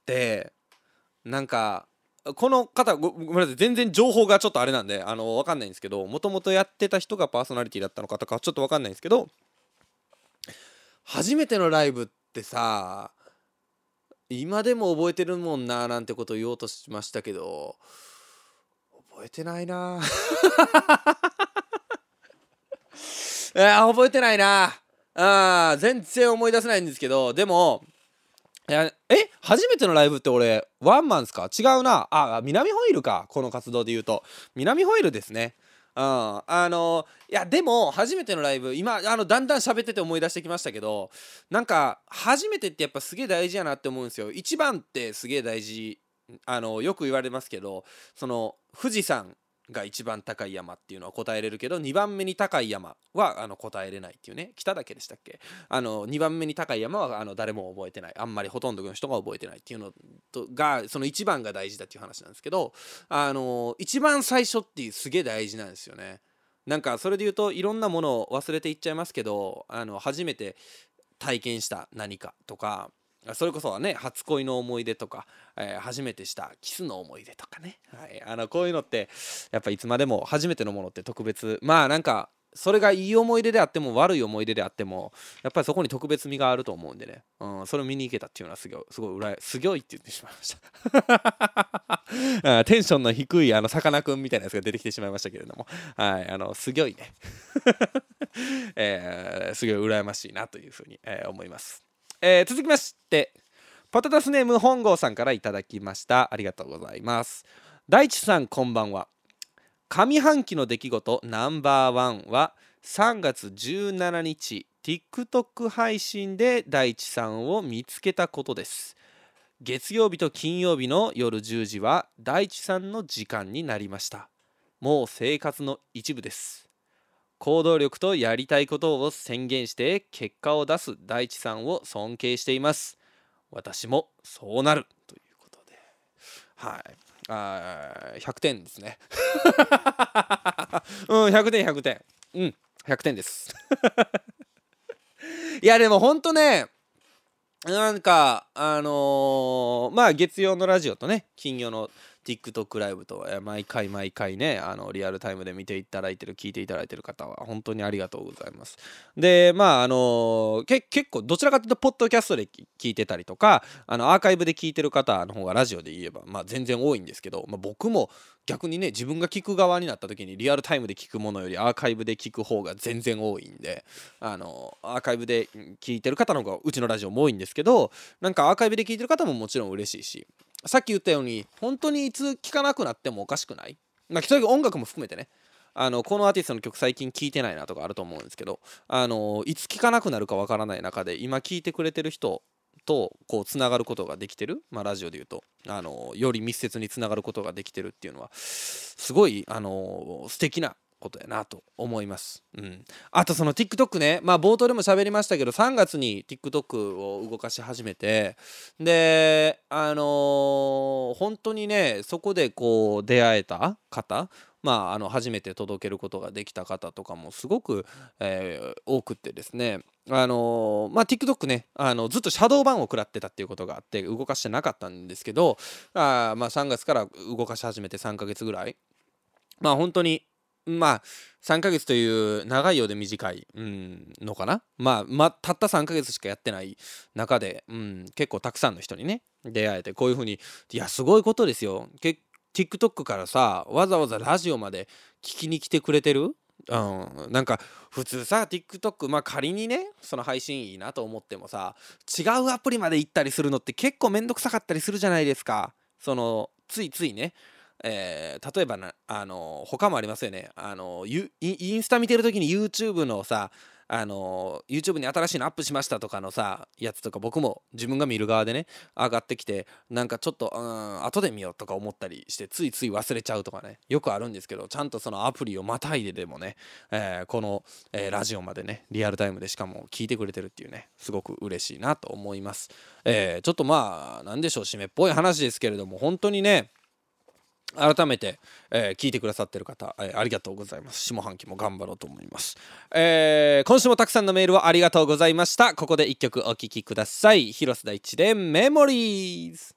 ってなんかこの方ごめんなさい全然情報がちょっとあれなんであの分かんないんですけどもともとやってた人がパーソナリティだったのかとかちょっと分かんないんですけど初めてのライブってさ今でも覚えてるもんななんてことを言おうとしましたけど覚えてないな。え覚えてないな。あ全然思い出せないんですけどでもえ初めてのライブって俺ワンマンすか？違うな。あ南ホイールか。この活動で言うと。南ホイールですね。うん。あのいやでも初めてのライブ今あのだんだん喋ってて思い出してきましたけどなんか初めてってやっぱすげえ大事やなって思うんですよ。一番ってすげえ大事あのよく言われますけどその富士山が一番高い山っていうのは答えれるけど2番目に高い山はあの答えれないっていうね。北岳でしたっけ？あの2番目に高い山はあの誰も覚えてない。あんまりほとんどの人が覚えてないっていうのとがその1番が大事だっていう話なんですけどあの一番最初っていうすげえ大事なんですよね。なんかそれで言うといろんなものを忘れていっちゃいますけどあの初めて体験した何かとかそれこそはね初恋の思い出とか、えー、初めてしたキスの思い出とかね、はい、あのこういうのってやっぱいつまでも初めてのものって特別。まあなんかそれがいい思い出であっても悪い思い出であってもやっぱりそこに特別味があると思うんでね、うん、それを見に行けたっていうのはすごいすごいすごいって言ってしまいました。テンションの低いあのさかなクンみたいなやつが出てきてしまいましたけれども。はいあのすごいね、えー、すごい羨ましいなというふうに、えー、思います。えー、続きましてパタタスネーム本郷さんからいただきました。ありがとうございます。大地さんこんばんは。上半期の出来事ナンバーワンは3月17日 TikTok 配信で大地さんを見つけたことです。月曜日と金曜日の夜10時は大地さんの時間になりました。もう生活の一部です。行動力とやりたいことを宣言して結果を出す大地さんを尊敬しています。私もそうなるということで。はい。あ100点ですね。うん100点100点。うん100点です。いやでもほんとねなんかあのー、まあ月曜のラジオとね金曜の TikTok ライブと毎回毎回ねあのリアルタイムで見ていただいてる聞いていただいてる方は本当にありがとうございます。でまああのけ結構どちらかというとポッドキャストで聞いてたりとかあのアーカイブで聞いてる方の方がラジオで言えばまあ全然多いんですけど、まあ、僕も逆にね自分が聞く側になった時にリアルタイムで聞くものよりアーカイブで聞く方が全然多いんであのアーカイブで聞いてる方の方がうちのラジオも多いんですけどなんかアーカイブで聞いてる方ももちろん嬉しいしさっき言ったように本当にいつ聴かなくなってもおかしくない？まあとにかく音楽も含めてね。あのこのアーティストの曲最近聴いてないなとかあると思うんですけどあのいつ聴かなくなるかわからない中で今聴いてくれてる人とこうつながることができてる、まあ、ラジオで言うと。あのより密接につながることができてるっていうのはすごいあの素敵なことやなと思います。うん、あとその TikTok ね、まあ冒頭でも喋りましたけど、3月に TikTok を動かし始めて、で、あのー、本当にね、そこでこう出会えた方、まあ、あの初めて届けることができた方とかもすごく、えー、多くってですね、あのー、まあ、TikTok ね。あのずっとシャドーバンを食らってたっていうことがあって動かしてなかったんですけどあ、まあ、3月から動かし始めて3ヶ月ぐらい。まあ本当にまあ3ヶ月という長いようで短い、うん、のかな、まあ、まあたった3ヶ月しかやってない中で、うん、結構たくさんの人にね出会えてこういうふうにいやすごいことですよ。TikTok からさわざわざラジオまで聞きに来てくれてる？うん、なんか普通さ TikTok まあ仮にねその配信いいなと思ってもさ違うアプリまで行ったりするのって結構めんどくさかったりするじゃないですか。そのついついねえー、例えばなあの他もありますよね。あのインスタ見てる時に YouTube のさあの YouTube に新しいのアップしましたとかのさやつとか僕も自分が見る側でね上がってきてなんかちょっとうん後で見ようとか思ったりしてついつい忘れちゃうとかねよくあるんですけどちゃんとそのアプリをまたいででもね、えー、この、えー、ラジオまでねリアルタイムでしかも聞いてくれてるっていうねすごく嬉しいなと思います、えー、ちょっとまあなんでしょう締めっぽい話ですけれども本当にね改めて、えー、聞いてくださってる方、えー、ありがとうございます。下半期も頑張ろうと思います、えー、今週もたくさんのメールをありがとうございました。ここで一曲お聴きください。広瀬大地でメモリーズ。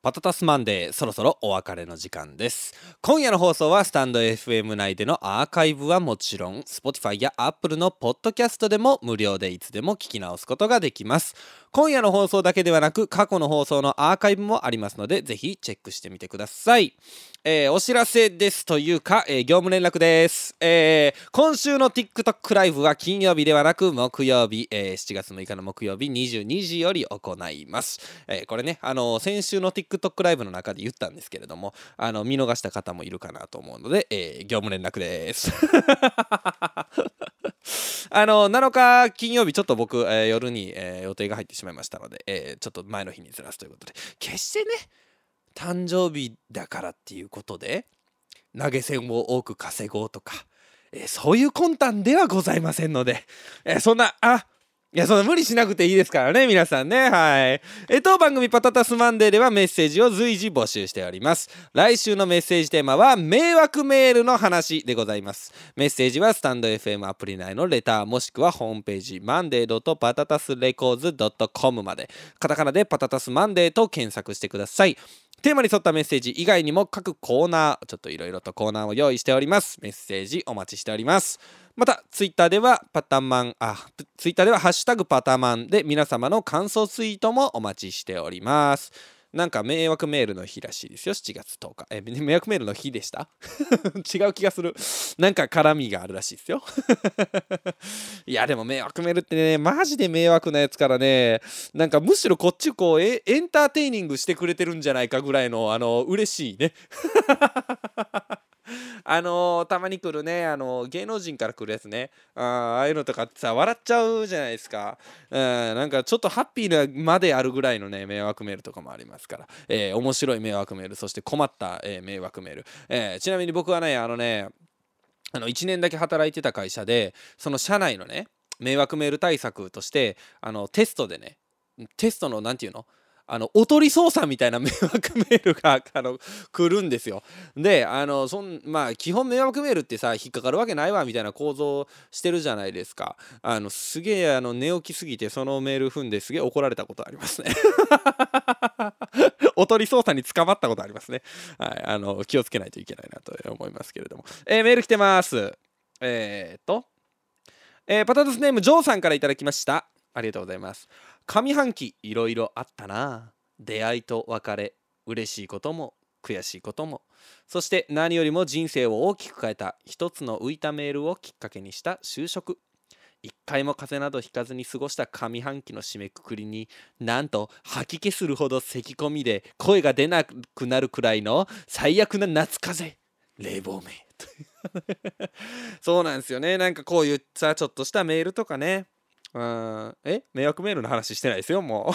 パタタスマンデーそろそろお別れの時間です今夜の放送はスタンド FM 内でのアーカイブはもちろん Spotify や Apple のポッドキャストでも無料でいつでも聞き直すことができます今夜の放送だけではなく過去の放送のアーカイブもありますのでぜひチェックしてみてください。えー、お知らせですというか、えー、業務連絡です、えー、今週の TikTok ライブは金曜日ではなく木曜日、え、7月6日の木曜日22時より行います、え、これね、あの先週の TikTok ライブの中で言ったんですけれどもあの見逃した方もいるかなと思うので、え、業務連絡です。あの7日金曜日ちょっと僕、えー、夜に、えー、予定が入ってしまいましたので、えー、ちょっと前の日にずらすということで。決してね誕生日だからっていうことで投げ銭を多く稼ごうとか、え、そういう魂胆ではございませんので、え、そんなあいや、そんな無理しなくていいですからね、皆さんね。はい。え当番組パタタスマンデーではメッセージを随時募集しております。来週のメッセージテーマは、迷惑メールの話でございます。メッセージはスタンド FM アプリ内のレターもしくはホームページ、マンデーパタタスレコーズ .com まで、カタカナでパタタスマンデーと検索してください。テーマに沿ったメッセージ以外にも各コーナー、ちょっといろいろとコーナーを用意しております。メッセージお待ちしております。また、ツイッターではパタマン、あ、ツイッターではハッシュタグパタマンで皆様の感想ツイートもお待ちしております。なんか迷惑メールの日らしいですよ、7月10日。え、迷惑メールの日でした？違う気がする。なんか絡みがあるらしいですよ。いや、でも迷惑メールってね、マジで迷惑なやつからね、なんかむしろこっちこうエ、エンターテイニングしてくれてるんじゃないかぐらいの、あの、嬉しいね。あのー、たまに来るね、あのー、芸能人から来るやつね。あああいうのとかってさ笑っちゃうじゃないですか、うん、なんかちょっとハッピーなまであるぐらいのね迷惑メールとかもありますから、えー、面白い迷惑メールそして困った、えー、迷惑メール、えー、ちなみに僕はねあのねあの1年だけ働いてた会社でその社内のね迷惑メール対策としてあのテストでねテストの何て言うの？あのおとり捜査みたいな迷惑メールがあの来るんですよ。であのそんまあ基本迷惑メールってさ引っかかるわけないわみたいな構造してるじゃないですか。あのすげえ寝起きすぎてそのメール踏んですげえ怒られたことありますね。おとり捜査に捕まったことありますね。はい、あの気をつけないといけないなと思いますけれども。えー、メール来てます。えー、っと、えー、パタタスネームジョーさんから頂きました。ありがとうございます。上半期いろいろあったな。出会いと別れ嬉しいことも悔しいことも。そして何よりも人生を大きく変えた一つの浮いたメールをきっかけにした就職。一回も風邪などひかずに過ごした上半期の締めくくりになんと吐き気するほど咳き込みで声が出なくなるくらいの最悪な夏風邪。冷房名。そうなんですよね。なんかこういうさちょっとしたメールとかね。うん、え？迷惑メールの話してないですよ、もう。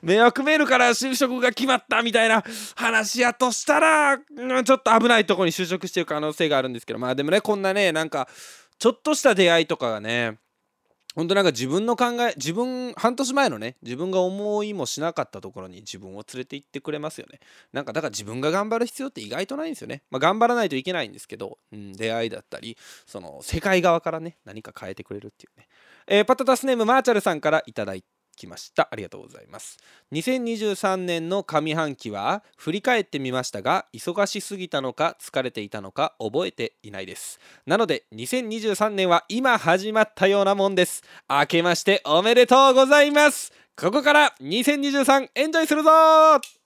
迷惑メールから就職が決まったみたいな話やとしたら、うん、ちょっと危ないとこに就職してる可能性があるんですけど、まあでもね、こんなね、なんか、ちょっとした出会いとかがね、本当なんか自分の考え自分半年前のね自分が思いもしなかったところに自分を連れて行ってくれますよね。なんかだから自分が頑張る必要って意外とないんですよね。まあ頑張らないといけないんですけど、うん、出会いだったりその世界側からね何か変えてくれるっていうね、えー、パタタスネームマーチャルさんからいただいきました。ありがとうございます。2023年の上半期は振り返ってみましたが忙しすぎたのか疲れていたのか覚えていないです。なので2023年は今始まったようなもんです。明けましておめでとうございます。ここから2023エンジョイするぞ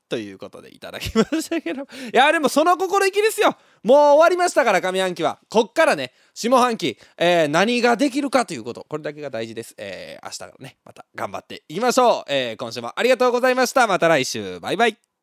ということでいただきましたけどいやでもその心意気ですよ。もう終わりましたから上半期は。こっからね下半期、えー、何ができるかということ。これだけが大事です、えー、明日からねまた頑張っていきましょう、えー、今週もありがとうございました。また来週。バイバイ。